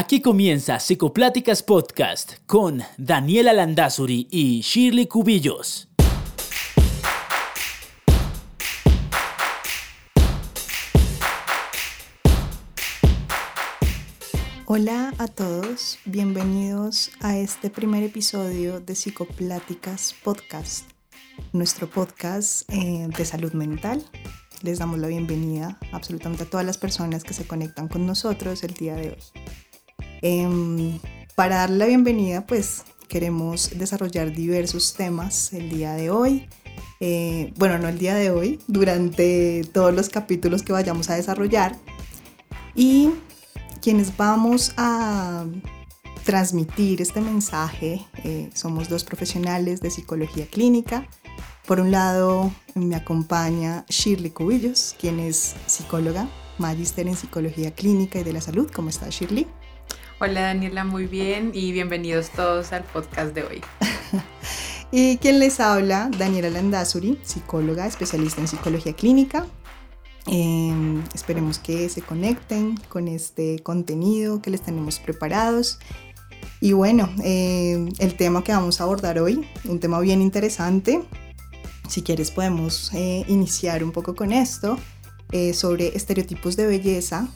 Aquí comienza Psicopláticas Podcast con Daniela Landazuri y Shirley Cubillos. Hola a todos, bienvenidos a este primer episodio de Psicopláticas Podcast, nuestro podcast eh, de salud mental. Les damos la bienvenida absolutamente a todas las personas que se conectan con nosotros el día de hoy. Em, para dar la bienvenida, pues queremos desarrollar diversos temas el día de hoy. Eh, bueno, no el día de hoy, durante todos los capítulos que vayamos a desarrollar. Y quienes vamos a transmitir este mensaje eh, somos dos profesionales de psicología clínica. Por un lado, me acompaña Shirley Cubillos, quien es psicóloga, magíster en psicología clínica y de la salud. ¿Cómo está Shirley? Hola Daniela, muy bien y bienvenidos todos al podcast de hoy. y quien les habla, Daniela Landazuri, psicóloga, especialista en psicología clínica. Em, esperemos que se conecten con este contenido que les tenemos preparados. Y bueno, em, el tema que vamos a abordar hoy, un tema bien interesante. Si quieres podemos eh, iniciar un poco con esto, eh, sobre estereotipos de belleza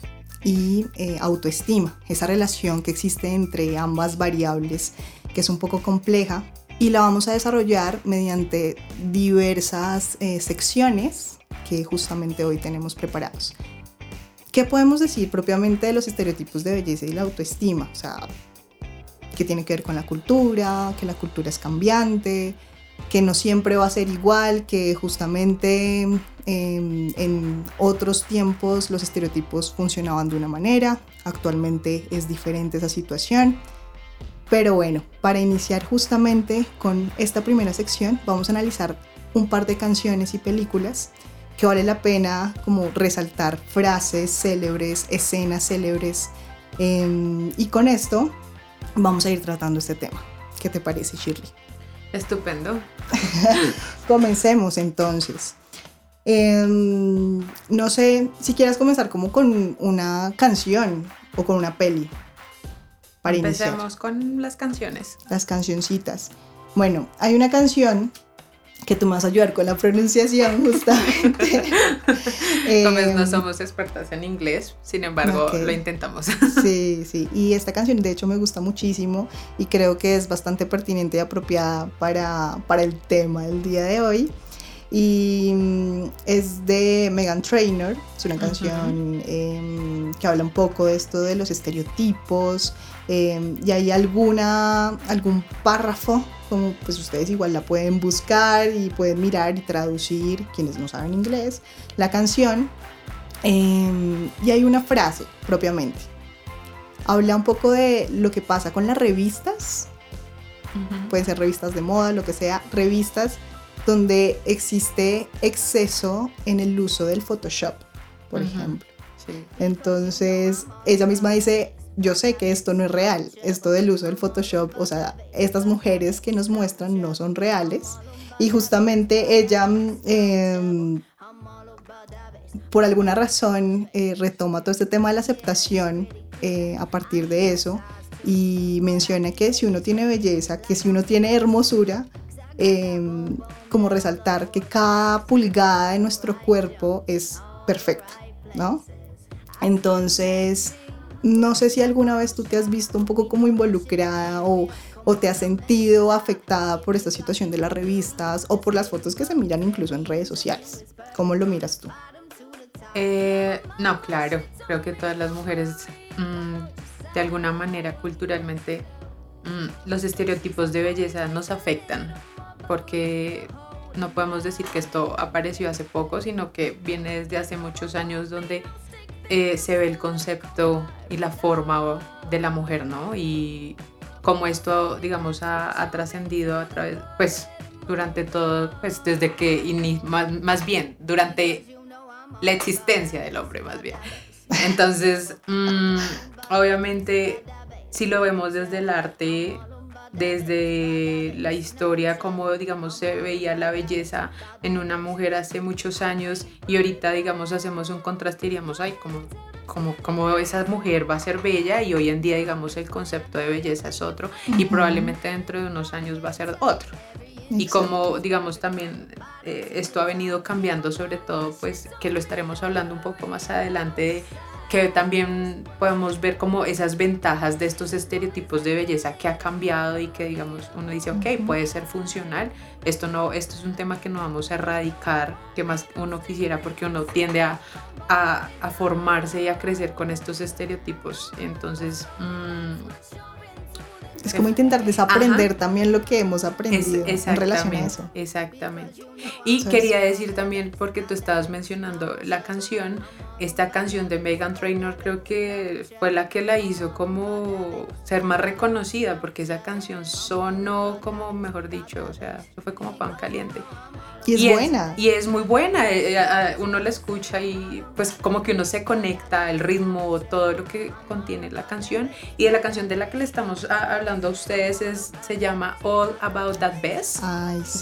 y eh, autoestima, esa relación que existe entre ambas variables, que es un poco compleja, y la vamos a desarrollar mediante diversas eh, secciones que justamente hoy tenemos preparados. ¿Qué podemos decir propiamente de los estereotipos de belleza y la autoestima? O sea, que tiene que ver con la cultura, que la cultura es cambiante, que no siempre va a ser igual, que justamente em, en otros tiempos los estereotipos funcionaban de una manera, actualmente es diferente esa situación. Pero bueno, para iniciar justamente con esta primera sección vamos a analizar un par de canciones y películas que vale la pena como resaltar frases célebres, escenas célebres em, y con esto vamos a ir tratando este tema. ¿Qué te parece Shirley? Estupendo. Comencemos entonces. Em, no sé si quieras comenzar como con una canción o con una peli. Para Empecemos con las canciones. Las cancioncitas. Bueno, hay una canción que tú me vas a ayudar con la pronunciación justamente. Como no somos expertas en inglés, sin embargo lo intentamos. sí, sí, y esta canción de hecho me gusta muchísimo y creo que es bastante pertinente y apropiada para, para el tema del día de hoy. Y mm, es de Megan Trainor, es una canción em, que habla un poco de esto de los estereotipos, em, y hay alguna, algún párrafo, como pues ustedes igual la pueden buscar y pueden mirar y traducir, quienes no saben inglés, la canción, em, y hay una frase propiamente. Habla un poco de lo que pasa con las revistas, pueden ser revistas de moda, lo que sea, revistas donde existe exceso en el uso del Photoshop, por ejemplo. Entonces, ella misma dice, yo sé que esto no es real, esto del uso del Photoshop, o sea, estas mujeres que nos muestran no son reales. Y justamente ella, em, por alguna razón, eh, retoma todo este tema de la aceptación eh, a partir de eso y menciona que si uno tiene belleza, que si uno tiene hermosura, Em, como resaltar que cada pulgada de nuestro cuerpo es perfecta, ¿no? Entonces, no sé si alguna vez tú te has visto un poco como involucrada o, te has sentido afectada por esta situación de las revistas o por las fotos que se miran incluso en redes sociales. ¿Cómo lo miras tú? Eh, no, claro, creo que todas las mujeres mm, de alguna manera culturalmente mm, los estereotipos de belleza nos afectan porque no podemos decir que esto apareció hace poco, sino que viene desde hace muchos años donde eh, se ve el concepto y la forma de la mujer, ¿no? Y cómo esto, digamos, ha, trascendido a través, pues, durante todo, pues, desde que, más, bien, durante la existencia del hombre, más bien. Entonces, mm, obviamente, si lo vemos desde el arte, desde la historia, como digamos se veía la belleza en una mujer hace muchos años y ahorita digamos hacemos un contraste y diríamos, ay, como como, como esa mujer va a ser bella y hoy en día, digamos, el concepto de belleza es otro y probablemente dentro de unos años va a ser otro. Y como, digamos, también eh, esto ha venido cambiando, sobre todo, pues que lo estaremos hablando un poco más adelante, que también podemos ver como esas ventajas de estos estereotipos de belleza que ha cambiado y que, digamos, uno dice, ok, puede ser funcional. Esto, no, esto es un tema que no vamos a erradicar, que más uno quisiera, porque uno tiende a, a, formarse y a crecer con estos estereotipos. Entonces, mmm, es como intentar desaprender también lo que hemos aprendido en relación a eso. Exactamente. Y quería decir también, porque tú estabas mencionando la canción, esta canción de Megan Trainor creo que fue la que la hizo como ser más reconocida, porque esa canción sonó como, mejor dicho, o sea, fue como pan caliente. Y es buena. y es muy buena. Eh, eh, uno la escucha y pues como que uno se conecta, el ritmo, todo lo que contiene la canción. Y de la canción de la que le estamos hablando a ustedes es, se llama All About That Best.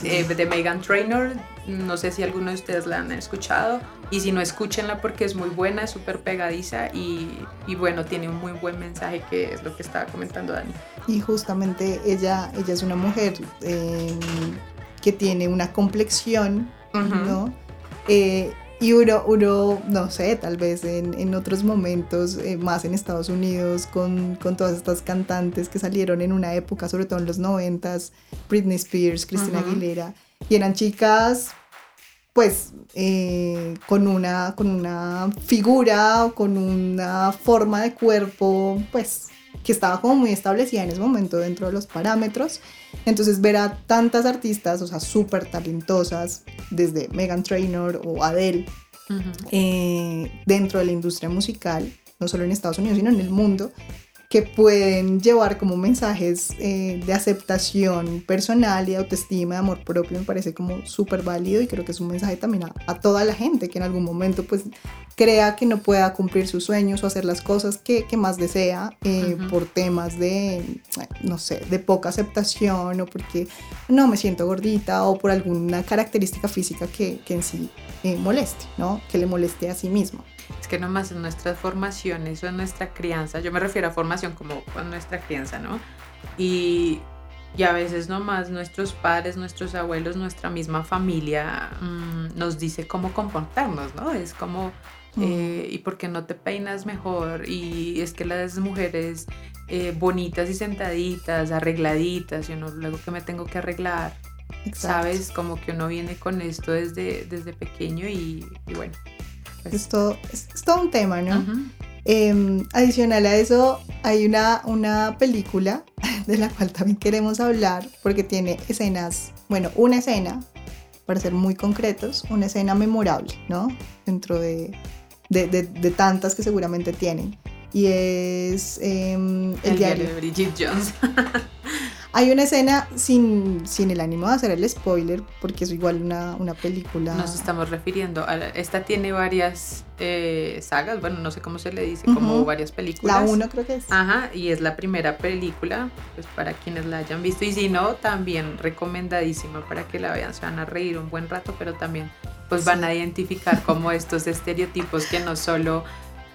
Eh, de Megan Trainor. No sé si alguno de ustedes la han escuchado. Y si no, escúchenla porque es muy buena, es súper pegadiza y, y, bueno, tiene un muy buen mensaje que es lo que estaba comentando Dani. Y justamente ella, ella es una mujer que tiene una complexión, ¿no? Eh, y uno, uno, no sé, tal vez en, en otros momentos, eh, más en Estados Unidos, con, con, todas estas cantantes que salieron en una época, sobre todo en los noventas, Britney Spears, Christina Aguilera, y eran chicas, pues, eh, con, una, con una figura o con una forma de cuerpo, pues, que estaba como muy establecida en ese momento dentro de los parámetros. Entonces ver a tantas artistas, o sea, súper talentosas, desde Megan Trainor o Adele, eh, dentro de la industria musical, no solo en Estados Unidos, sino en el mundo, que pueden llevar como mensajes eh, de aceptación personal y autoestima, de amor propio, me parece como súper válido y creo que es un mensaje también a, toda la gente que en algún momento pues crea que no pueda cumplir sus sueños o hacer las cosas que, que más desea eh, por temas de, no sé, de poca aceptación o porque no me siento gordita o por alguna característica física que, que en sí eh, moleste, ¿no? Que le moleste a sí mismo. Es que nomás en nuestras formaciones o en nuestra crianza, yo me refiero a formación como en nuestra crianza, ¿no? Y, y a veces nomás nuestros padres, nuestros abuelos, nuestra misma familia mm, nos dice cómo comportarnos, ¿no? Es como, eh, ¿y por qué no te peinas mejor? Y es que las mujeres eh, bonitas y sentaditas, arregladitas, y uno luego que me tengo que arreglar, ¿sabes? Como que uno viene con esto desde, desde pequeño y, y bueno, es, todo, es, todo un tema, ¿no? Em, adicional a eso, hay una, una película de la cual también queremos hablar porque tiene escenas, bueno, una escena, para ser muy concretos, una escena memorable, ¿no? Dentro de, de, de, tantas que seguramente tienen. Y es em, el, diario. de Bridget Jones. Hay una escena sin, sin el ánimo de hacer el spoiler, porque es igual una, una película. Nos estamos refiriendo a. esta tiene varias eh, sagas, bueno, no sé cómo se le dice, como varias películas. La uno creo que es. Ajá, y es la primera película, pues para quienes la hayan visto. Y si no, también recomendadísima para que la vean. Se van a reír un buen rato, pero también pues van a identificar como estos estereotipos que no solo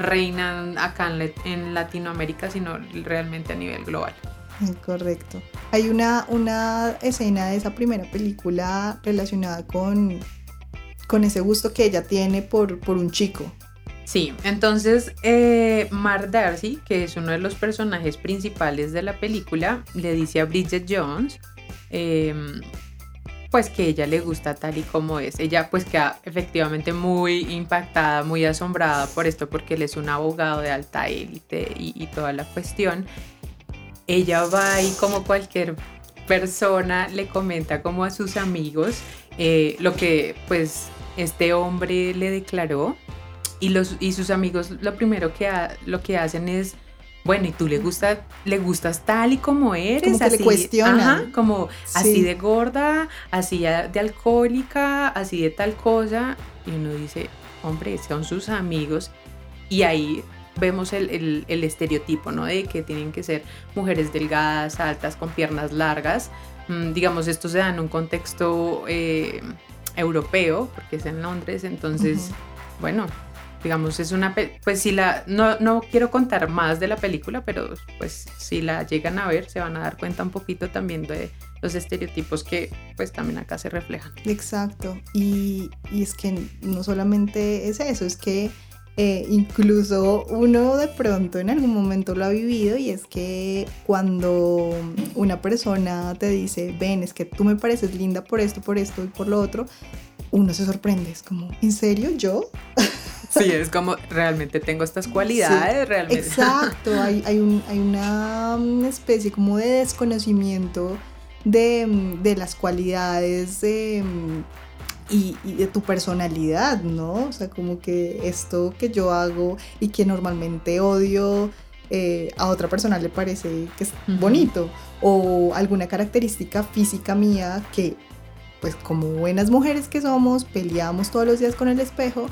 reinan acá en, en Latinoamérica, sino realmente a nivel global. Correcto. Hay una, una escena de esa primera película relacionada con, con ese gusto que ella tiene por, por un chico. Sí, entonces eh, Mark Darcy, que es uno de los personajes principales de la película, le dice a Bridget Jones, em, pues que ella le gusta tal y como es. Ella pues queda efectivamente muy impactada, muy asombrada por esto, porque él es un abogado de alta élite y toda la cuestión ella va y como cualquier persona le comenta como a sus amigos eh, lo que pues este hombre le declaró y, los, y sus amigos lo primero que, lo que hacen es bueno, y tú le gusta, le gustas tal y como eres, como así, le cuestiona, como así de gorda, así de alcohólica, así de tal cosa, y uno dice, hombre, son sus amigos, y ahí vemos el, estereotipo, ¿no? De que tienen que ser mujeres delgadas, altas, con piernas largas. Mm, digamos, esto se da en un contexto eh, europeo, porque es en Londres, entonces, bueno, digamos, es una, pues si la, no, no quiero contar más de la película, pero pues si la llegan a ver se van a dar cuenta un poquito también de los estereotipos que pues también acá se reflejan. Exacto, y, y es que no solamente es eso, es que eh, incluso uno de pronto en algún momento lo ha vivido y es que cuando una persona te dice, ven, es que tú me pareces linda por esto, por esto y por lo otro, uno se sorprende, es como, ¿en serio yo? Sí, es como, realmente tengo estas cualidades, realmente. Exacto, hay, hay, un, hay una especie como de desconocimiento de, de las cualidades de y, de tu personalidad, ¿no? O sea, como que esto que yo hago y que normalmente odio, eh, a otra persona le parece que es bonito, o alguna característica física mía que, pues como buenas mujeres que somos, peleamos todos los días con el espejo.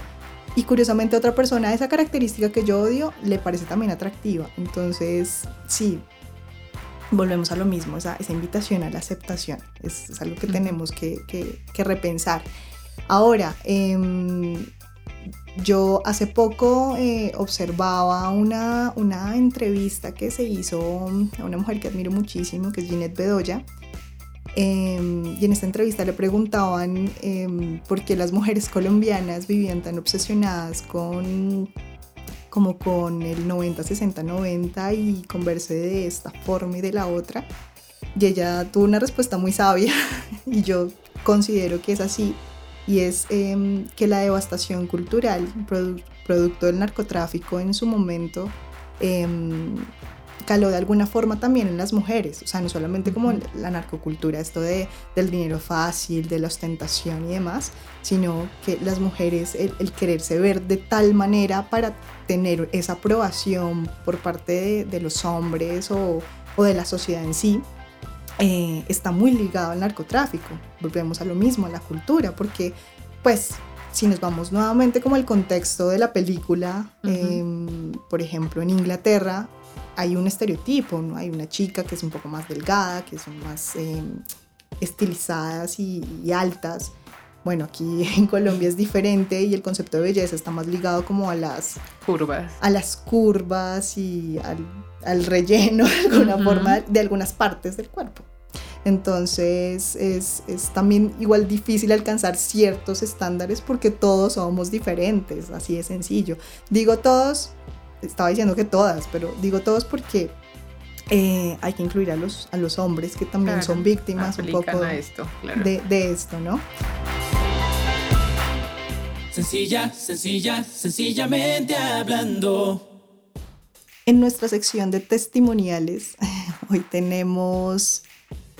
Y curiosamente a otra persona esa característica que yo odio le parece también atractiva. Entonces, sí, volvemos a lo mismo, esa, esa invitación a la aceptación. Es, algo que tenemos que, que, repensar. Ahora, em, yo hace poco eh, observaba una, una, entrevista que se hizo a una mujer que admiro muchísimo, que es Ginette Bedoya. Em, y en esta entrevista le preguntaban em, por qué las mujeres colombianas vivían tan obsesionadas con como con el 90, 60, 90 y converse de esta forma y de la otra. Y ella tuvo una respuesta muy sabia y yo considero que es así y es em, que la devastación cultural producto del narcotráfico en su momento em, caló de alguna forma también en las mujeres, o sea, no solamente como la narcocultura, esto de, del dinero fácil, de la ostentación y demás, sino que las mujeres, el, quererse ver de tal manera para tener esa aprobación por parte de, los hombres o, o, de la sociedad en sí, eh, está muy ligado al narcotráfico. Volvemos a lo mismo, a la cultura, porque pues si nos vamos nuevamente como el contexto de la película, em, por ejemplo, en Inglaterra hay un estereotipo, ¿no? Hay una chica que es un poco más delgada, que son más em, estilizadas y, altas. Bueno, aquí en Colombia es diferente y el concepto de belleza está más ligado como a las curvas. A las curvas y al, relleno de alguna forma de algunas partes del cuerpo. Entonces es, es, también igual difícil alcanzar ciertos estándares porque todos somos diferentes, así de sencillo. Digo todos estaba diciendo que todas, pero digo todos porque eh, hay que incluir a los, a los hombres que también son víctimas un poco esto, de, de esto, ¿no? Sencilla, sencilla, sencillamente hablando. En nuestra sección de testimoniales, hoy tenemos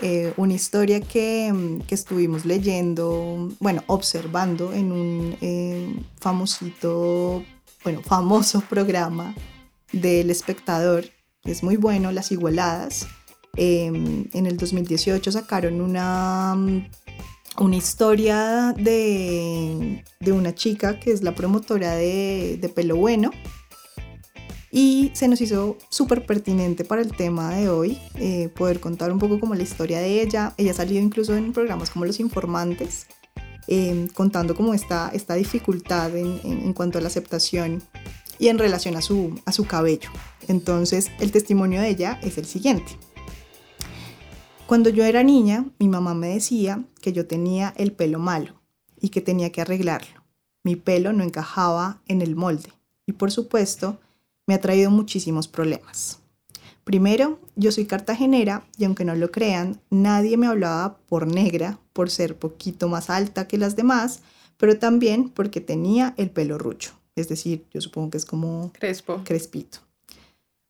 eh, una historia que, que, estuvimos leyendo, bueno, observando en un eh, famosito bueno, famoso programa del espectador. Es muy bueno, Las Igualadas. Em, en el 2018 sacaron una, una historia de, de, una chica que es la promotora de, de Pelo Bueno. Y se nos hizo súper pertinente para el tema de hoy eh, poder contar un poco como la historia de ella. Ella ha salido incluso en programas como Los Informantes Em, contando como esta, esta dificultad en, en, cuanto a la aceptación y en relación a su, a su cabello. Entonces, el testimonio de ella es el siguiente. Cuando yo era niña, mi mamá me decía que yo tenía el pelo malo y que tenía que arreglarlo. Mi pelo no encajaba en el molde y por supuesto me ha traído muchísimos problemas. Primero, yo soy cartagenera y aunque no lo crean, nadie me hablaba por negra, por ser poquito más alta que las demás, pero también porque tenía el pelo rucho. Es decir, yo supongo que es como Crespo. crespito.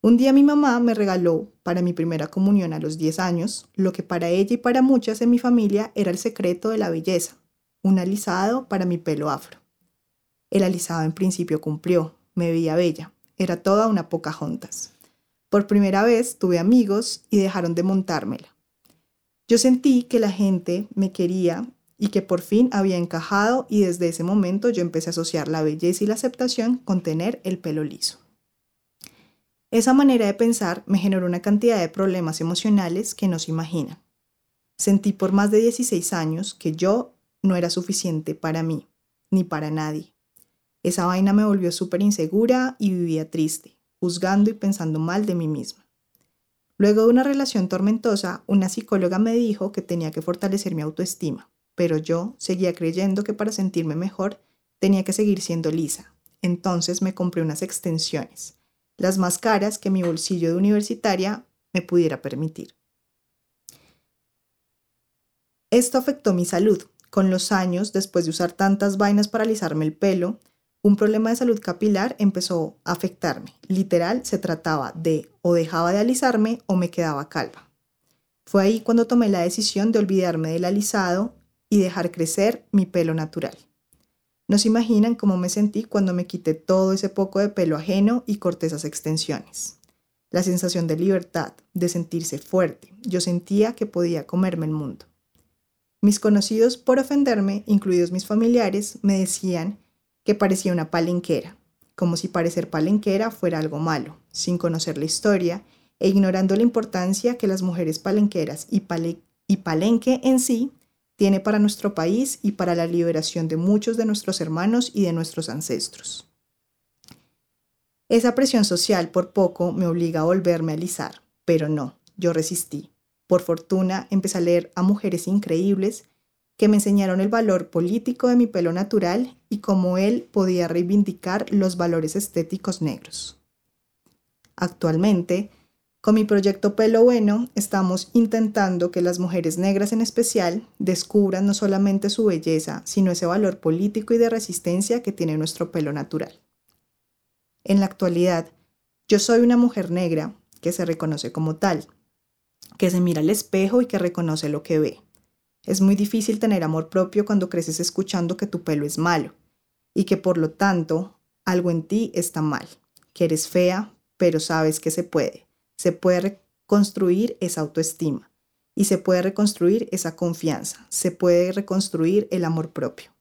Un día mi mamá me regaló para mi primera comunión a los 10 años lo que para ella y para muchas en mi familia era el secreto de la belleza, un alisado para mi pelo afro. El alisado en principio cumplió, me veía bella, era toda una poca juntas. Por primera vez tuve amigos y dejaron de montármela. Yo sentí que la gente me quería y que por fin había encajado y desde ese momento yo empecé a asociar la belleza y la aceptación con tener el pelo liso. Esa manera de pensar me generó una cantidad de problemas emocionales que no se imaginan. Sentí por más de 16 años que yo no era suficiente para mí, ni para nadie. Esa vaina me volvió súper insegura y vivía triste, juzgando y pensando mal de mí misma. Luego de una relación tormentosa, una psicóloga me dijo que tenía que fortalecer mi autoestima, pero yo seguía creyendo que para sentirme mejor tenía que seguir siendo lisa. Entonces me compré unas extensiones, las más caras que mi bolsillo de universitaria me pudiera permitir. Esto afectó mi salud. Con los años, después de usar tantas vainas para alisarme el pelo, un problema de salud capilar empezó a afectarme. Literal, se trataba de o dejaba de alisarme o me quedaba calva. Fue ahí cuando tomé la decisión de olvidarme del alisado y dejar crecer mi pelo natural. No se imaginan cómo me sentí cuando me quité todo ese poco de pelo ajeno y corté esas extensiones. La sensación de libertad, de sentirse fuerte. Yo sentía que podía comerme el mundo. Mis conocidos, por ofenderme, incluidos mis familiares, me decían que parecía una palenquera, como si parecer palenquera fuera algo malo, sin conocer la historia e ignorando la importancia que las mujeres palenqueras y, y palenque en sí tiene para nuestro país y para la liberación de muchos de nuestros hermanos y de nuestros ancestros. Esa presión social por poco me obliga a volverme a alisar, pero no, yo resistí. Por fortuna empecé a leer a mujeres increíbles que me enseñaron el valor político de mi pelo natural y cómo él podía reivindicar los valores estéticos negros. Actualmente, con mi proyecto Pelo Bueno, estamos intentando que las mujeres negras en especial descubran no solamente su belleza, sino ese valor político y de resistencia que tiene nuestro pelo natural. En la actualidad, yo soy una mujer negra que se reconoce como tal, que se mira al espejo y que reconoce lo que ve es muy difícil tener amor propio cuando creces escuchando que tu pelo es malo y que por lo tanto algo en ti está mal, que eres fea, pero sabes que se puede. Se puede reconstruir esa autoestima y se puede reconstruir esa confianza, se puede reconstruir el amor propio.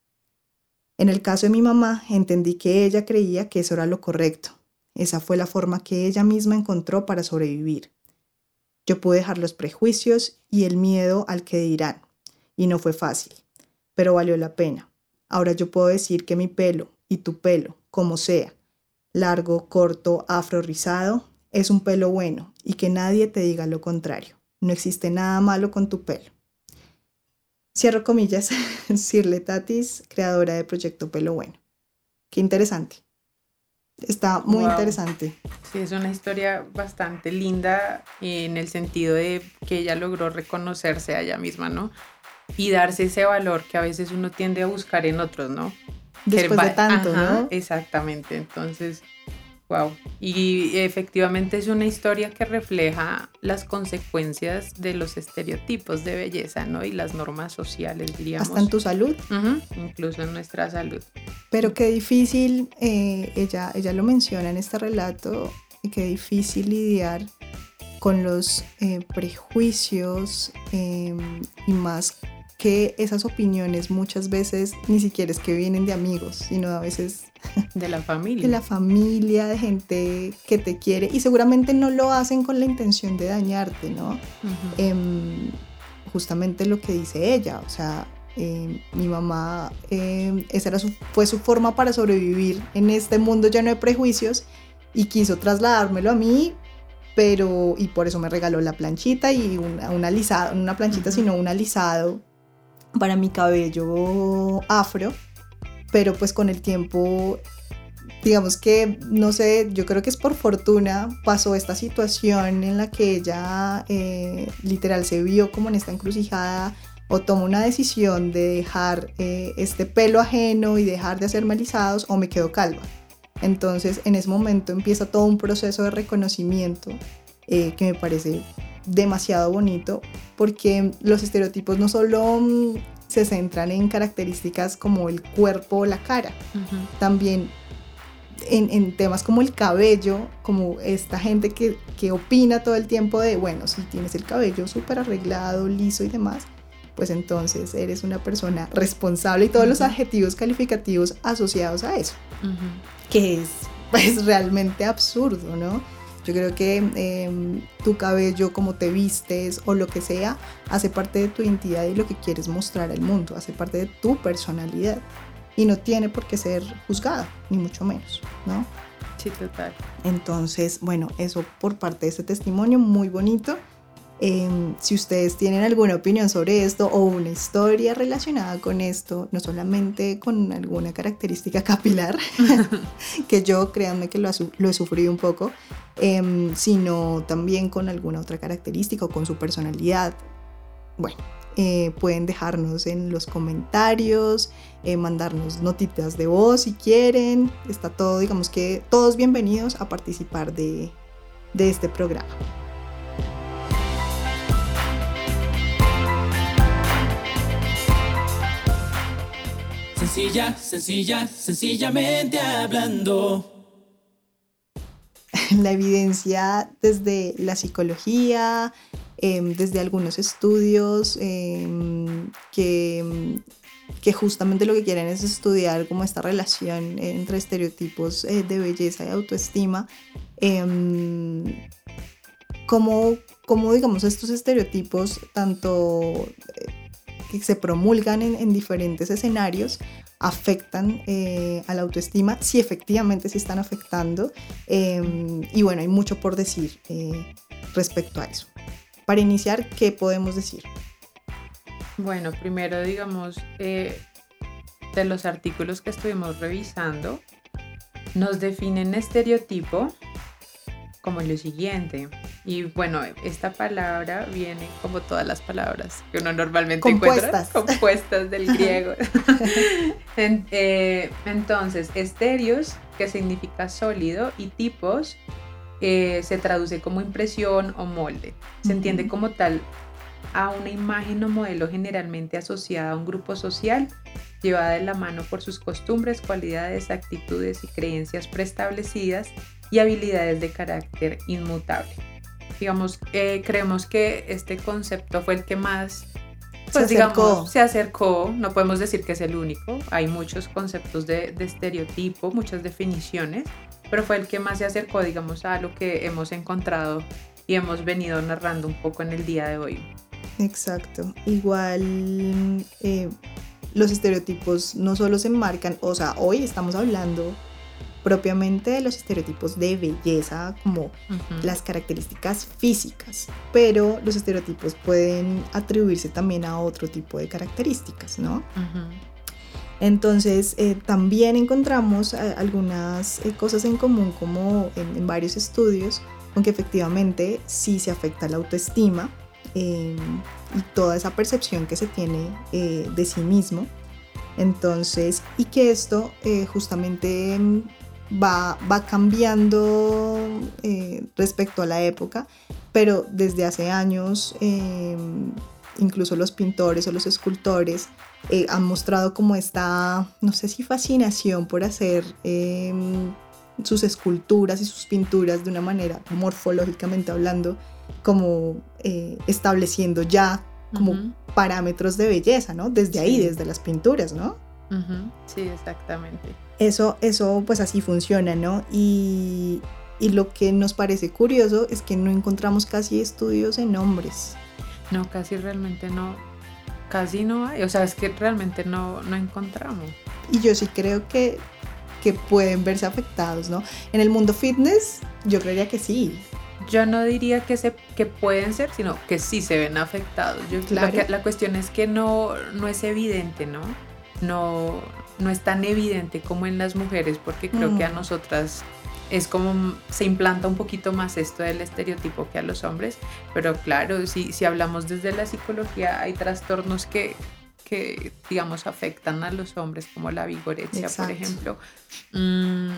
En el caso de mi mamá, entendí que ella creía que eso era lo correcto. Esa fue la forma que ella misma encontró para sobrevivir. Yo pude dejar los prejuicios y el miedo al que dirán, y no fue fácil, pero valió la pena. Ahora yo puedo decir que mi pelo y tu pelo, como sea, largo, corto, afro, rizado, es un pelo bueno y que nadie te diga lo contrario. No existe nada malo con tu pelo. Cierro comillas, Sirle Tatis, creadora de Proyecto Pelo Bueno. Qué interesante. Está muy interesante. Sí, es una historia bastante linda en el sentido de que ella logró reconocerse a ella misma, ¿no? y darse ese valor que a veces uno tiende a buscar en otros, ¿no? Después de tanto, ¿no? Exactamente, entonces, wow. Y efectivamente es una historia que refleja las consecuencias de los estereotipos de belleza, ¿no? Y las normas sociales, diríamos. Hasta en tu salud. incluso en nuestra salud. Pero qué difícil, eh, ella, ella lo menciona en este relato, qué difícil lidiar con los eh, prejuicios em, y más que esas opiniones muchas veces ni siquiera es que vienen de amigos, sino a veces de la familia. De la familia, de gente que te quiere y seguramente no lo hacen con la intención de dañarte, ¿no? Em, justamente lo que dice ella, o sea, em, mi mamá, em, esa era su, fue su forma para sobrevivir en este mundo lleno de prejuicios y quiso trasladármelo a mí pero y por eso me regaló la planchita y una, una no una planchita, sino un alisado para mi cabello afro, pero pues con el tiempo, digamos que, no sé, yo creo que es por fortuna, pasó esta situación en la que ella eh, literal se vio como en esta encrucijada o tomó una decisión de dejar eh, este pelo ajeno y dejar de hacerme alisados o me quedo calva. Entonces en ese momento empieza todo un proceso de reconocimiento eh, que me parece demasiado bonito porque los estereotipos no solo mm, se centran en características como el cuerpo o la cara, también en, temas como el cabello, como esta gente que, que, opina todo el tiempo de, bueno, si tienes el cabello súper arreglado, liso y demás, pues entonces eres una persona responsable y todos los adjetivos calificativos asociados a eso, que es pues realmente absurdo, ¿no? Yo creo que em, tu cabello, como te vistes o lo que sea, hace parte de tu identidad y lo que quieres mostrar al mundo, hace parte de tu personalidad. y no tiene por qué ser juzgada, ni mucho menos, ¿no? Sí, total. Entonces, bueno, eso por parte de este testimonio, muy bonito. Em, si ustedes tienen alguna opinión sobre esto o una historia relacionada con esto, no solamente con alguna característica capilar, que yo créanme que lo, he sufrido un poco, em, sino también con alguna otra característica o con su personalidad, bueno, eh, pueden dejarnos en los comentarios, eh, mandarnos notitas de voz si quieren. Está todo, digamos que todos bienvenidos a participar de, de este programa. Sencilla, sencilla, sencillamente hablando. La evidencia desde la psicología, em, desde algunos estudios em, que, que, justamente lo que quieren es estudiar como esta relación entre estereotipos eh, de belleza y autoestima, em, como, como digamos estos estereotipos tanto se promulgan en, diferentes escenarios afectan eh, a la autoestima, si efectivamente se están afectando. Em, y bueno, hay mucho por decir eh, respecto a eso. Para iniciar, ¿qué podemos decir? Bueno, primero digamos, eh, de los artículos que estuvimos revisando, nos definen estereotipo como lo siguiente. Y bueno, esta palabra viene como todas las palabras que uno normalmente compuestas. encuentra compuestas del griego. Eh, entonces, estéreos, que significa sólido, y tipos, eh, se traduce como impresión o molde. Se entiende como tal a una imagen o modelo generalmente asociada a un grupo social, llevada de la mano por sus costumbres, cualidades, actitudes y creencias preestablecidas y habilidades de carácter inmutable. Digamos, eh, creemos que este concepto fue el que más pues, se acercó. se acercó, no podemos decir que es el único, hay muchos conceptos de, de, estereotipo, muchas definiciones, pero fue el que más se acercó, digamos, a lo que hemos encontrado y hemos venido narrando un poco en el día de hoy. Exacto, igual eh, los estereotipos no solo se enmarcan, o sea, hoy estamos hablando propiamente de los estereotipos de belleza, como las características físicas, pero los estereotipos pueden atribuirse también a otro tipo de características, ¿no? Entonces, eh, también encontramos eh, algunas eh, cosas en común, como en, varios estudios, aunque efectivamente sí se afecta la autoestima y toda esa percepción que se tiene de sí mismo. Entonces, y que esto justamente va, va cambiando eh, respecto a la época, pero desde hace años em, incluso los pintores o los escultores eh, han mostrado como esta, no sé si fascinación por hacer em, sus esculturas y sus pinturas de una manera morfológicamente hablando, como eh, estableciendo ya como parámetros de belleza, ¿no? Desde ahí, desde las pinturas, ¿no? Sí, exactamente. Eso, eso pues así funciona, ¿no? Y, y lo que nos parece curioso es que no encontramos casi estudios en hombres. No, casi realmente no, casi no hay, o sea, es que realmente no, no encontramos. Y yo sí creo que, que pueden verse afectados, ¿no? En el mundo fitness, yo creería que sí. Yo no diría que, se, que pueden ser, sino que sí se ven afectados. Yo, la, la, cuestión es que no, no es evidente, ¿no? No, no es tan evidente como en las mujeres, porque creo que a mm. nosotras es como se implanta un poquito más esto del estereotipo que a los hombres, pero claro, si, si hablamos desde la psicología, hay trastornos que, que digamos, afectan a los hombres, como la vigorexia, por ejemplo. Mm,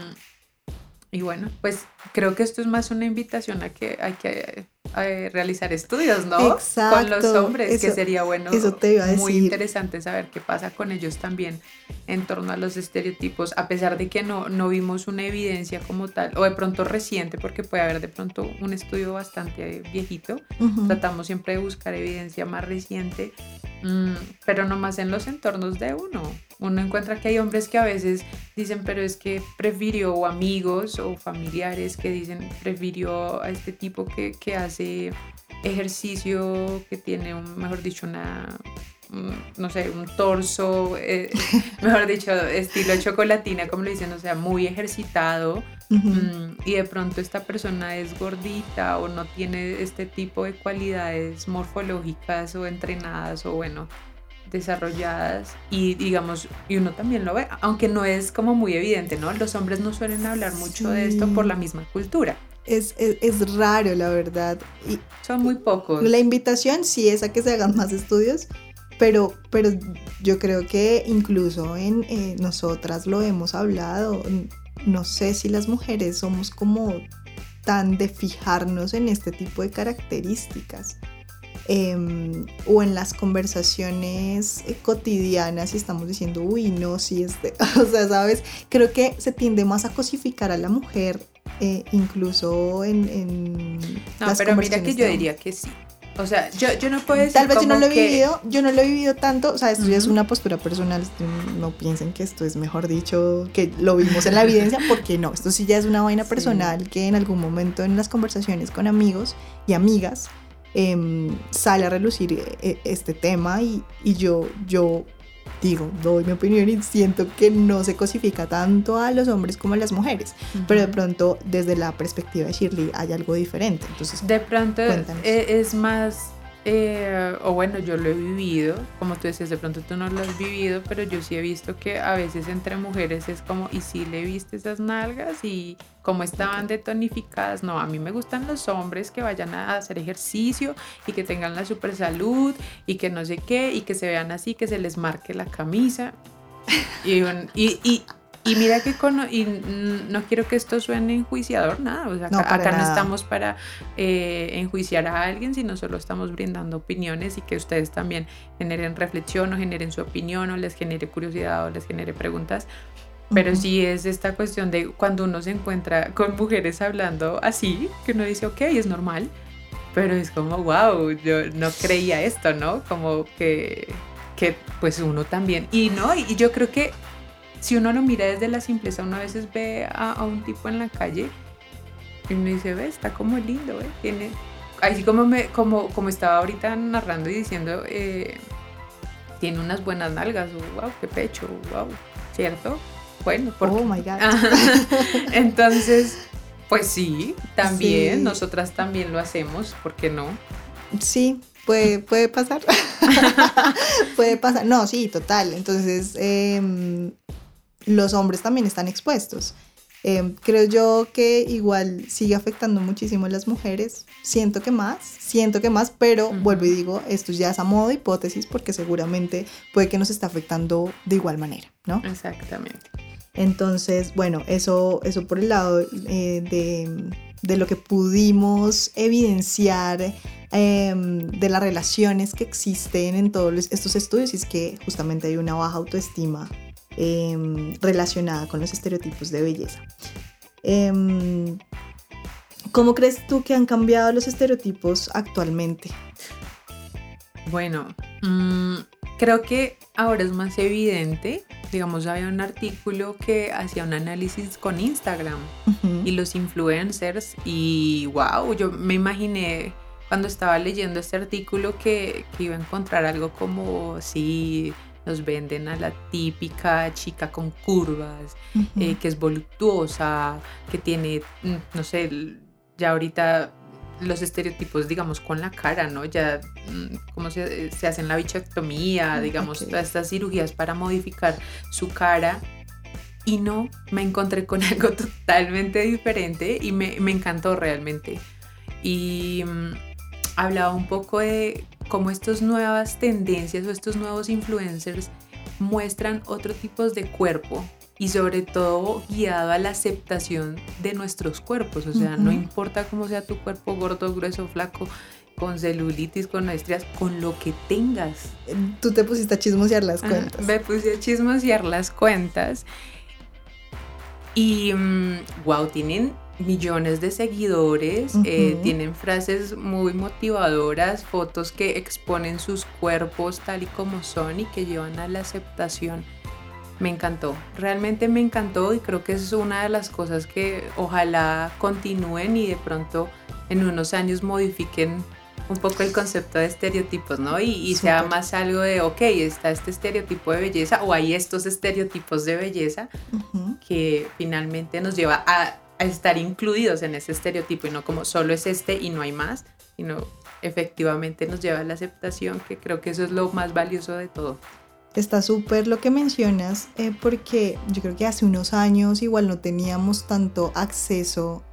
y bueno, pues creo que esto es más una invitación a que hay que realizar estudios, ¿no? Exacto, con los hombres, que sería bueno, eso te iba a decir. muy interesante saber qué pasa con ellos también en torno a los estereotipos, a pesar de que no, no vimos una evidencia como tal, o de pronto reciente, porque puede haber de pronto un estudio bastante viejito, tratamos siempre de buscar evidencia más reciente, mm, pero no más en los entornos de uno. Uno encuentra que hay hombres que a veces dicen, pero es que prefirió, o amigos o familiares que dicen, prefirió a este tipo que, que hace ejercicio, que tiene, un, mejor dicho, una no sé, un torso, eh, mejor dicho, estilo chocolatina, como le dicen, o sea, muy ejercitado. Mm, y de pronto esta persona es gordita o no tiene este tipo de cualidades morfológicas o entrenadas o bueno, desarrolladas y digamos, y uno también lo ve, aunque no es como muy evidente, ¿no? Los hombres no suelen hablar mucho de esto por la misma cultura. Es, es, raro, la verdad. Y Son muy pocos. La invitación sí es a que se hagan más estudios, pero, pero yo creo que incluso en eh, nosotras lo hemos hablado. No sé si las mujeres somos como tan de fijarnos en este tipo de características. Em, o en las conversaciones eh, cotidianas y estamos diciendo, uy, no, sí, este, o sea, ¿sabes? Creo que se tiende más a cosificar a la mujer, eh, incluso en... en no, pero mira que yo diría que sí. O sea, yo, yo no puedo decir Tal vez yo no lo he vivido, yo no lo he vivido tanto, o sea, esto ya es una postura personal, no piensen que esto es mejor dicho, que lo vimos en la evidencia, porque no, esto sí ya es una vaina personal que en algún momento en las conversaciones con amigos y amigas Em, sale a relucir eh, este tema y, yo, yo digo, doy mi opinión y siento que no se cosifica tanto a los hombres como a las mujeres, pero de pronto desde la perspectiva de Shirley hay algo diferente. Entonces, de pronto e, es más eh, o bueno, yo lo he vivido, como tú decías, de pronto tú no lo has vivido, pero yo sí he visto que a veces entre mujeres es como, ¿y si le viste esas nalgas? Y cómo estaban detonificadas. No, a mí me gustan los hombres que vayan a hacer ejercicio y que tengan la super salud y que no sé qué, y que se vean así, que se les marque la camisa. y, y, y mira que con, y no quiero que esto suene enjuiciador, nada. O sea, acá, no, estamos para eh, enjuiciar a alguien, sino solo estamos brindando opiniones y que ustedes también generen reflexión o generen su opinión o les genere curiosidad o les genere preguntas. Pero sí es esta cuestión de cuando uno se encuentra con mujeres hablando así, que uno dice, ok, es normal, pero es como, wow, yo no creía esto, ¿no? Como que, que pues uno también. Y no, y yo creo que si uno lo mira desde la simpleza, uno a veces ve a, un tipo en la calle y uno dice, ve, está como lindo, ¿eh? tiene, así como, me, como, como estaba ahorita narrando y diciendo, eh, tiene unas buenas nalgas, wow, qué pecho, wow, ¿cierto? Bueno, oh my God. Entonces, pues sí, también, nosotras también lo hacemos, ¿por qué no? Sí, puede, puede pasar. puede pasar. No, sí, total. Entonces, eh, los hombres también están expuestos. Em, creo yo que igual sigue afectando muchísimo a las mujeres. Siento que más, siento que más, pero vuelvo y digo, esto ya es a modo de hipótesis porque seguramente puede que nos esté afectando de igual manera, ¿no? Exactamente. Entonces, bueno, eso, eso por el lado eh, de, de, lo que pudimos evidenciar em, de las relaciones que existen en todos estos estudios, y es que justamente hay una baja autoestima Em, relacionada con los estereotipos de belleza. Em, ¿Cómo crees tú que han cambiado los estereotipos actualmente? Bueno, mm, creo que ahora es más evidente. Digamos, había un artículo que hacía un análisis con Instagram y los influencers y wow, yo me imaginé cuando estaba leyendo este artículo que, que iba a encontrar algo como, sí, nos venden a la típica chica con curvas, eh, que es voluptuosa, que tiene, mm, no sé, ya ahorita los estereotipos, digamos, con la cara, ¿no? Ya, mm, como se, se hacen la bichectomía, mm, digamos, todas estas cirugías para modificar su cara. Y no, me encontré con algo totalmente diferente y me, me encantó realmente. Y hablaba un poco de cómo estas nuevas tendencias o estos nuevos influencers muestran otro tipo de cuerpo y sobre todo guiado a la aceptación de nuestros cuerpos. O sea, no importa cómo sea tu cuerpo, gordo, grueso, flaco, con celulitis, con estrías, con lo que tengas. Tú te pusiste a chismosear las cuentas. me puse a chismosear las cuentas. Y, wow, mm, tienen millones de seguidores, eh, tienen frases muy motivadoras, fotos que exponen sus cuerpos tal y como son y que llevan a la aceptación. Me encantó, realmente me encantó y creo que es una de las cosas que ojalá continúen y de pronto en unos años modifiquen un poco el concepto de estereotipos, ¿no? Y, sea más algo de, ok, está este estereotipo de belleza o hay estos estereotipos de belleza que finalmente nos lleva a, a, estar incluidos en ese estereotipo y no como solo es este y no hay más, sino efectivamente nos lleva a la aceptación, que creo que eso es lo más valioso de todo. Está súper lo que mencionas, eh, porque yo creo que hace unos años igual no teníamos tanto acceso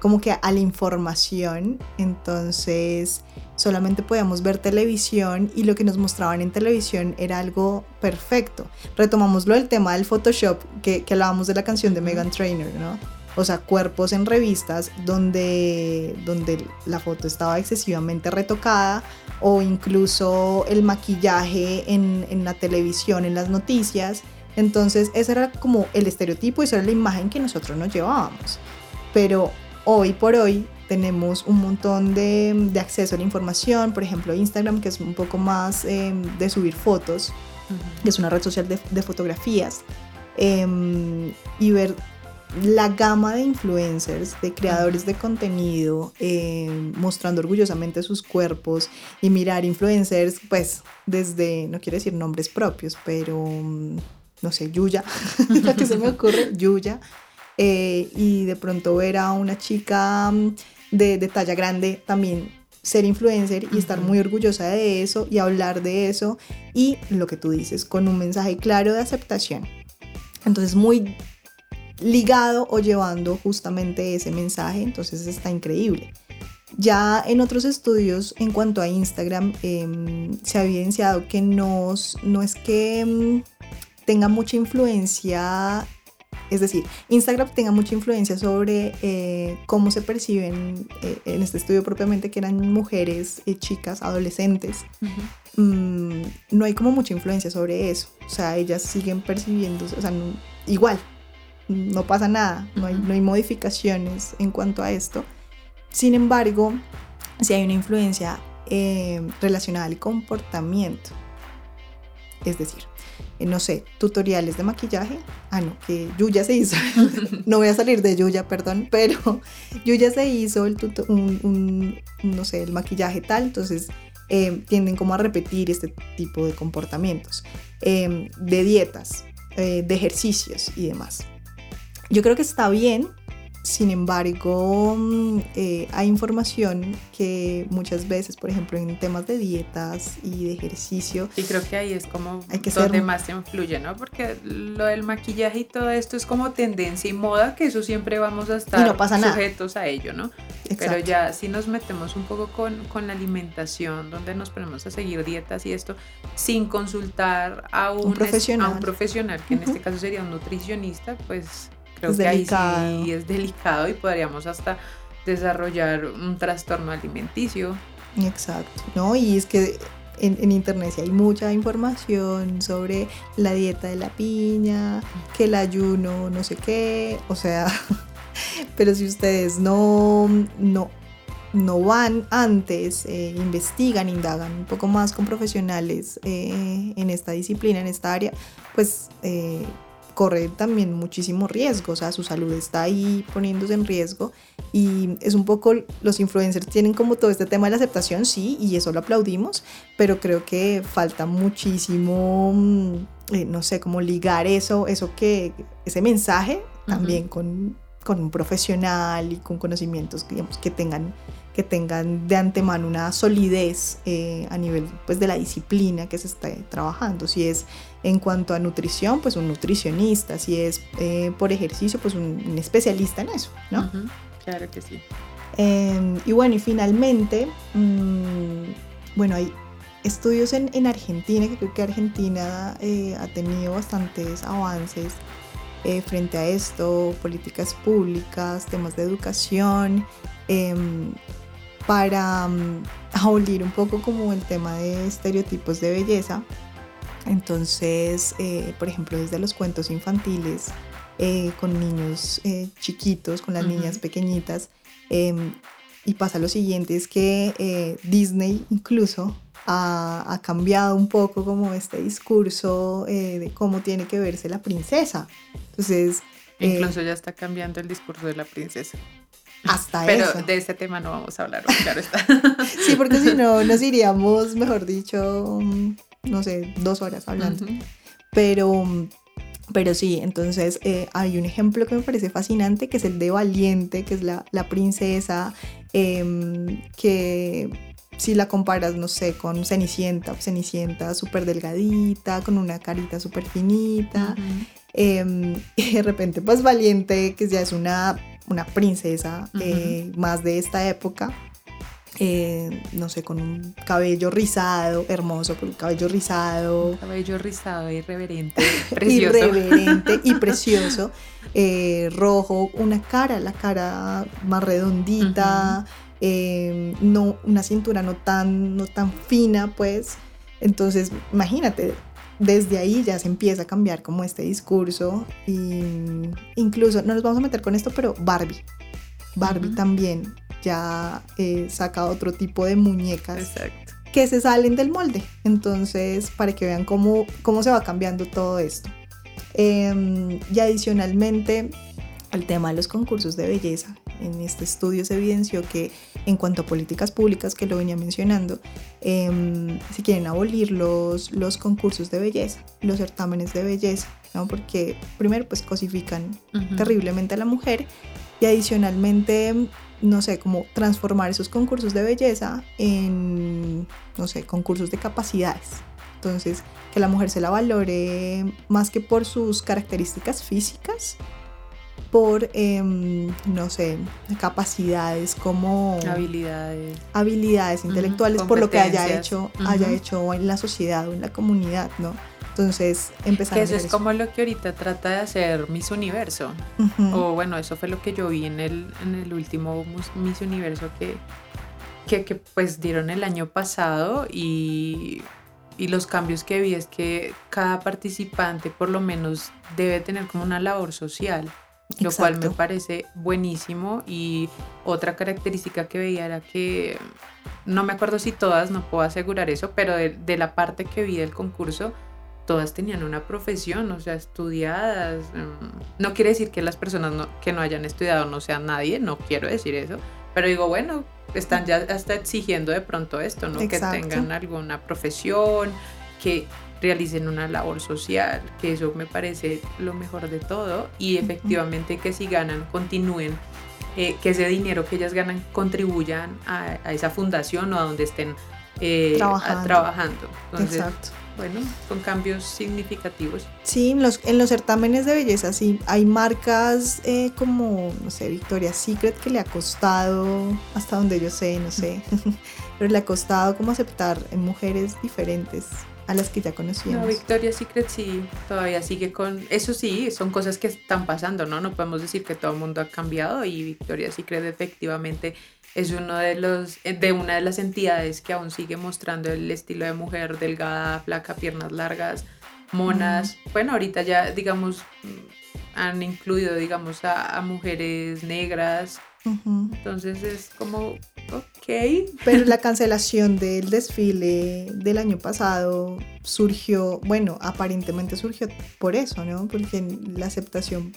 como que a la información, entonces solamente podíamos ver televisión y lo que nos mostraban en televisión era algo perfecto. Retomamos lo del tema del Photoshop, que, que hablábamos de la canción de Megan Trainor, ¿no? O sea, cuerpos en revistas donde, donde la foto estaba excesivamente retocada o incluso el maquillaje en, en la televisión, en las noticias. Entonces, ese era como el estereotipo y esa era la imagen que nosotros nos llevábamos. Pero hoy por hoy tenemos un montón de, de acceso a la información, por ejemplo Instagram, que es un poco más em, de subir fotos, que es una red social de, de fotografías, em, y ver la gama de influencers, de creadores de contenido, eh, mostrando orgullosamente sus cuerpos y mirar influencers, pues desde, no quiero decir nombres propios, pero mm, no sé, Yuya, la que se me ocurre, Yuya, eh, y de pronto ver a una chica mm, de, de talla grande también ser influencer y estar muy orgullosa de eso y hablar de eso y lo que tú dices, con un mensaje claro de aceptación. Entonces, muy ligado o llevando justamente ese mensaje, entonces está increíble. Ya en otros estudios en cuanto a Instagram em, se ha evidenciado que no, no es que em, tenga mucha influencia, es decir, Instagram tenga mucha influencia sobre eh, cómo se perciben eh, en este estudio propiamente que eran mujeres, eh, chicas, adolescentes. Mm, no hay como mucha influencia sobre eso, o sea, ellas siguen percibiendo, o sea, igual, no pasa nada, no hay, no hay modificaciones en cuanto a esto. Sin embargo, si hay una influencia eh, relacionada al comportamiento, es decir, eh, no sé, tutoriales de maquillaje. Ah, no, que Yuya se hizo. no voy a salir de Yuya, perdón, pero Yuya se hizo el un, no sé, el maquillaje tal, entonces eh, tienden como a repetir este tipo de comportamientos, de dietas, de ejercicios y demás. Yo creo que está bien, sin embargo, mm, eh, hay información que muchas veces, por ejemplo, en temas de dietas y de ejercicio. Y creo que ahí es como hay que donde más influye, ¿no? Porque lo del maquillaje y todo esto es como tendencia y moda, que eso siempre vamos a estar sujetos a ello, ¿no? Pero ya si nos metemos un poco con, con, la alimentación, donde nos ponemos a seguir dietas y esto, sin consultar a un, profesional. a un profesional, que en este caso sería un nutricionista, pues Creo que ahí sí es delicado y podríamos hasta desarrollar un trastorno alimenticio. Exacto, ¿no? Y es que en, en, internet hay mucha información sobre la dieta de la piña, que el ayuno, no sé qué, o sea, pero si ustedes no, no, no van antes, eh, investigan, indagan un poco más con profesionales eh, en esta disciplina, en esta área, pues eh, corre también muchísimo riesgo, o sea, su salud está ahí poniéndose en riesgo y es un poco, los influencers tienen como todo este tema de la aceptación, sí, y eso lo aplaudimos, pero creo que falta muchísimo, mm, eh, no sé, como ligar eso, eso que, ese mensaje también con, con un profesional y con conocimientos digamos, que tengan que tengan de antemano una solidez eh, a nivel pues, de la disciplina que se está trabajando. Si es en cuanto a nutrición, pues un nutricionista. Si es eh, por ejercicio, pues un, especialista en eso, ¿no? Claro que sí. Em, y bueno, y finalmente, mm, bueno, hay estudios en, en, Argentina, que creo que Argentina eh, ha tenido bastantes avances frente a esto, políticas públicas, temas de educación, em, para um, abolir un poco como el tema de estereotipos de belleza. Entonces, eh, por ejemplo, desde los cuentos infantiles, eh, con niños eh, chiquitos, con las niñas pequeñitas, em, y pasa lo siguiente, es que Disney incluso ha, ha, cambiado un poco como este discurso de cómo tiene que verse la princesa. Entonces... Incluso ya está cambiando el discurso de la princesa. hasta Pero eso. de este tema no vamos a hablar, claro está. Sí, porque si no, nos iríamos, mejor dicho, mm, no sé, dos horas hablando. Pero, pero sí, entonces eh, hay un ejemplo que me parece fascinante, que es el de Valiente, que es la, la princesa, em, que si la comparas, no sé, con Cenicienta, Cenicienta súper delgadita, con una carita súper finita, em, y de repente pues Valiente, que ya es una, una princesa eh, más de esta época, eh, no sé, con un cabello rizado, hermoso, con un cabello rizado, Cabello rizado, irreverente, precioso. irreverente y precioso, eh, rojo, una cara, la cara más redondita, eh, no, una cintura no tan, no tan fina, pues. Entonces, imagínate, desde ahí ya se empieza a cambiar como este discurso y incluso, no nos vamos a meter con esto, pero Barbie, Barbie también ya eh, saca otro tipo de muñecas Exacto. que se salen del molde. Entonces, para que vean cómo, cómo se va cambiando todo esto. Eh, y adicionalmente, el tema de los concursos de belleza. En este estudio se evidenció que en cuanto a políticas públicas, que lo venía mencionando, eh, si quieren abolir los, los concursos de belleza, los certámenes de belleza, ¿no? porque primero pues cosifican terriblemente a la mujer y adicionalmente, no sé, como transformar esos concursos de belleza en, no sé, concursos de capacidades. Entonces, que la mujer se la valore más que por sus características físicas, por, em, no sé, capacidades como Habilidades. habilidades intelectuales por lo que haya hecho, haya hecho en la sociedad o en la comunidad, ¿no? Entonces, a eso mirar es como lo que ahorita trata de hacer Miss Universo. Ujú. O bueno, eso fue lo que yo vi en el, en el último Miss Universo que, que, que, pues dieron el año pasado y, y los cambios que vi es que cada participante por lo menos debe tener como una labor social, lo cual me parece buenísimo y otra característica que veía era que no me acuerdo si todas, no puedo asegurar eso, pero de, de la parte que vi del concurso todas tenían una profesión, o sea, estudiadas. mm, No quiere decir que las personas no- que no hayan estudiado no sean nadie, no quiero decir eso, pero digo, bueno, están ya hasta exigiendo de pronto esto, ¿no? Exacto. Que tengan alguna profesión, que realicen una labor social, que eso me parece lo mejor de todo y efectivamente que si ganan, continúen. eh, que ese dinero que ellas ganan contribuyan a, a esa fundación o a donde estén eh, a- Trabajando. trabajando. Entonces, Exacto. Bueno, son cambios significativos. Sí, en los, en los certámenes de belleza sí, hay marcas eh, como, no sé, Victoria's Secret que le ha costado, hasta donde yo sé, no sé, pero le ha costado como aceptar en mujeres diferentes a las que ya No, conocíamos. Victoria's Secret sí, todavía sigue con... Eso sí, son cosas que están pasando, ¿no? No podemos decir que todo el mundo ha cambiado y Victoria's Secret efectivamente es uno de los eh, de una de las entidades que aún sigue mostrando el estilo de mujer delgada, flaca, piernas largas, monas. Bueno, ahorita ya digamos mm, han incluido digamos a, a mujeres negras, entonces es como ok. Pero la cancelación del desfile del año pasado surgió, bueno, aparentemente surgió por eso, ¿no? Porque la aceptación,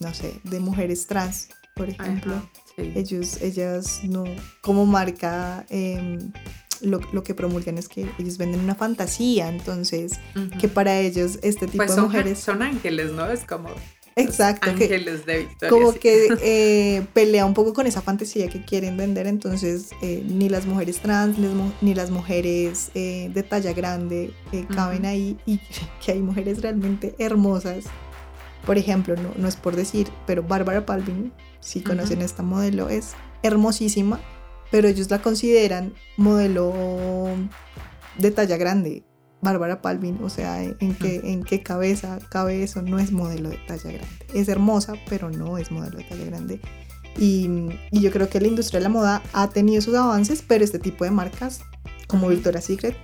no sé, de mujeres trans, por ejemplo. Ajá, sí. ellos, ellas no, como marca, em, lo, lo que promulgan es que ellos venden una fantasía, entonces, Ujú. que para ellos este tipo Pues de son, mujeres, son ángeles, ¿no? Es como exacto, que, ángeles de Victoria. como sí. que eh, pelea un poco con esa fantasía que quieren vender, entonces eh, ni las mujeres trans, ni las, mujeres eh, de talla grande eh, caben Ujú. ahí y que hay mujeres realmente hermosas. Por ejemplo, no, no es por decir, pero Bárbara Palvin, si conocen a esta modelo, es hermosísima, pero ellos la consideran modelo de talla grande. Bárbara Palvin, o sea, ¿en qué, en qué cabeza cabe eso? No es modelo de talla grande. Es hermosa, pero no es modelo de talla grande. Y, y yo creo que la industria de la moda ha tenido sus avances, pero este tipo de marcas, como. Victoria's Secret,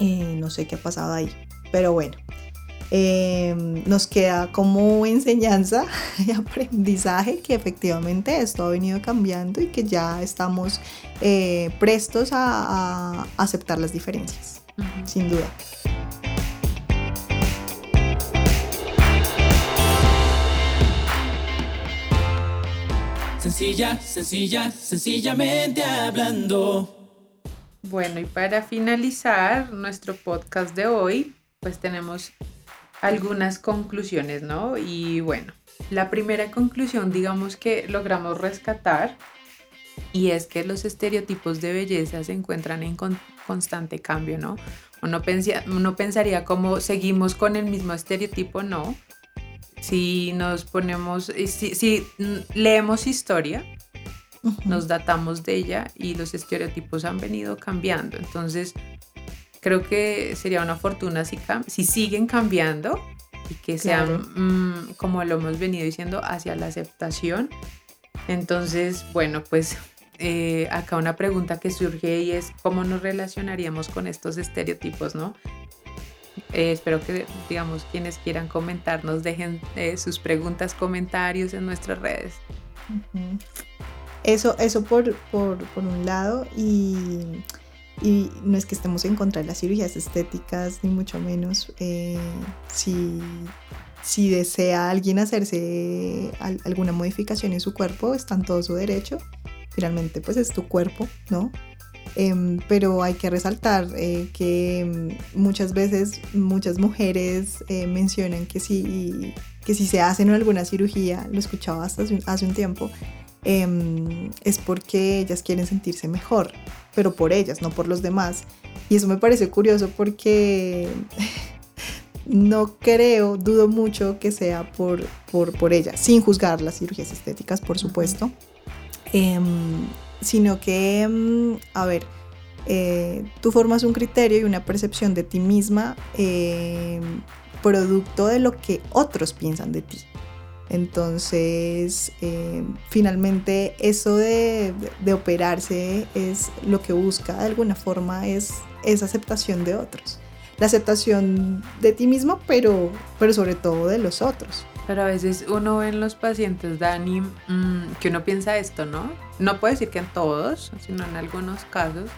eh, no sé qué ha pasado ahí. Pero bueno, eh, nos queda como enseñanza y aprendizaje que efectivamente esto ha venido cambiando y que ya estamos eh, prestos a- a aceptar las diferencias sin duda. Sencilla, sencilla, sencillamente hablando. Bueno, y para finalizar nuestro podcast de hoy, pues tenemos algunas conclusiones, ¿no? Y bueno, la primera conclusión, digamos que logramos rescatar, y es que los estereotipos de belleza se encuentran en constante cambio, ¿no? Uno, uno pensaría como seguimos con el mismo estereotipo, no. Si nos ponemos, si, si leemos historia, nos datamos de ella y los estereotipos han venido cambiando. Entonces, creo que sería una fortuna si, si siguen cambiando y que sean, mm, como lo hemos venido diciendo, hacia la aceptación. Entonces, bueno, pues eh, acá una pregunta que surge y es cómo nos relacionaríamos con estos estereotipos, ¿no? Eh, espero que, digamos, quienes quieran comentar nos dejen eh, sus preguntas, comentarios en nuestras redes. Eso, eso por, por, por un lado y y no es que estemos en contra de las cirugías estéticas, ni mucho menos. Eh, si, si, desea alguien hacerse alguna modificación en su cuerpo, está en todo su derecho. Finalmente, pues es tu cuerpo, ¿no? Em, pero hay que resaltar eh, que muchas veces muchas mujeres eh, mencionan que si, que si se hacen alguna cirugía, lo escuchaba hasta hace un tiempo, Em, es porque ellas quieren sentirse mejor, pero por ellas, no por los demás. Y eso me parece curioso porque no creo, dudo mucho que sea por, por, por ellas, sin juzgar las cirugías estéticas, por supuesto, em, sino que, em, a ver, eh, tú formas un criterio y una percepción de ti misma producto de lo que otros piensan de ti. Entonces, eh, finalmente, eso de, operarse es lo que busca de alguna forma, es, aceptación de otros. La aceptación de ti mismo, pero, pero sobre todo de los otros. Pero a veces uno ve en los pacientes, Dani, mm, que uno piensa esto, ¿no? No puedo decir que en todos, sino en algunos casos,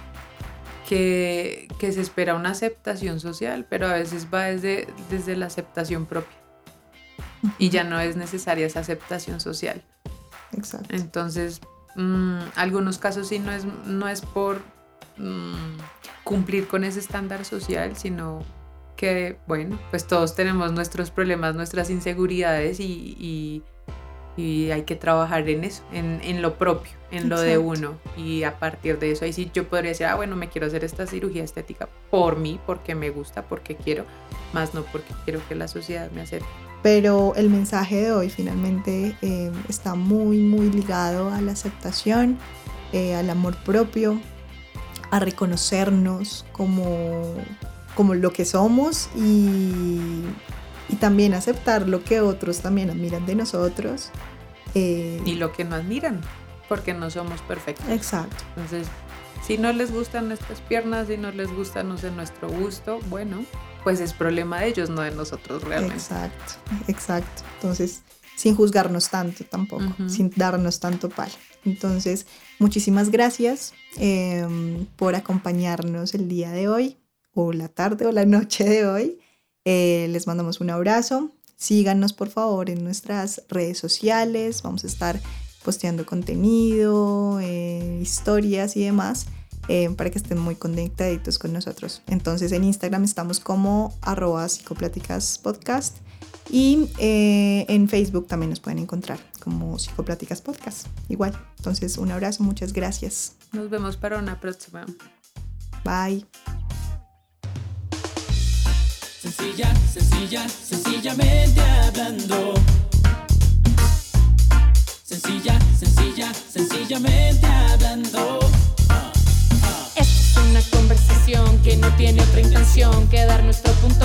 que, se espera una aceptación social, pero a veces va desde, desde la aceptación propia y ya no es necesaria esa aceptación social. Exacto. Entonces, mm, algunos casos sí no es, no es por mm, cumplir con ese estándar social, sino que, bueno, pues todos tenemos nuestros problemas, nuestras inseguridades y, hay que trabajar en eso, en, lo propio, en lo de uno. Y a partir de eso, ahí sí yo podría decir, ah, bueno, me quiero hacer esta cirugía estética por mí, porque me gusta, porque quiero, más no porque quiero que la sociedad me acepte. Pero el mensaje de hoy finalmente eh, está muy, muy ligado a la aceptación, eh, al amor propio, a reconocernos como, como lo que somos y, y, también aceptar lo que otros también admiran de nosotros. Eh, y lo que no admiran, porque no somos perfectos. Exacto. Entonces, si no les gustan nuestras piernas, si no les gusta, no sé, nuestro gusto, bueno, pues es problema de ellos, no de nosotros realmente. Exacto, exacto. Entonces, sin juzgarnos tanto tampoco, sin darnos tanto pal. Entonces, muchísimas gracias em, por acompañarnos el día de hoy, o la tarde o la noche de hoy. Eh, les mandamos un abrazo. Síganos por favor en nuestras redes sociales. Vamos a estar posteando contenido, eh, historias y demás. Eh, para que estén muy conectaditos con nosotros. Entonces en Instagram estamos como arroba psicopláticas podcast y eh, en Facebook también nos pueden encontrar como psicopláticas podcast. Igual. Entonces un abrazo, muchas gracias. Nos vemos para una próxima. Bye. Sencilla, sencilla, sencillamente hablando. Sencilla, sencilla, sencillamente hablando que no tiene otra intención que dar nuestro punto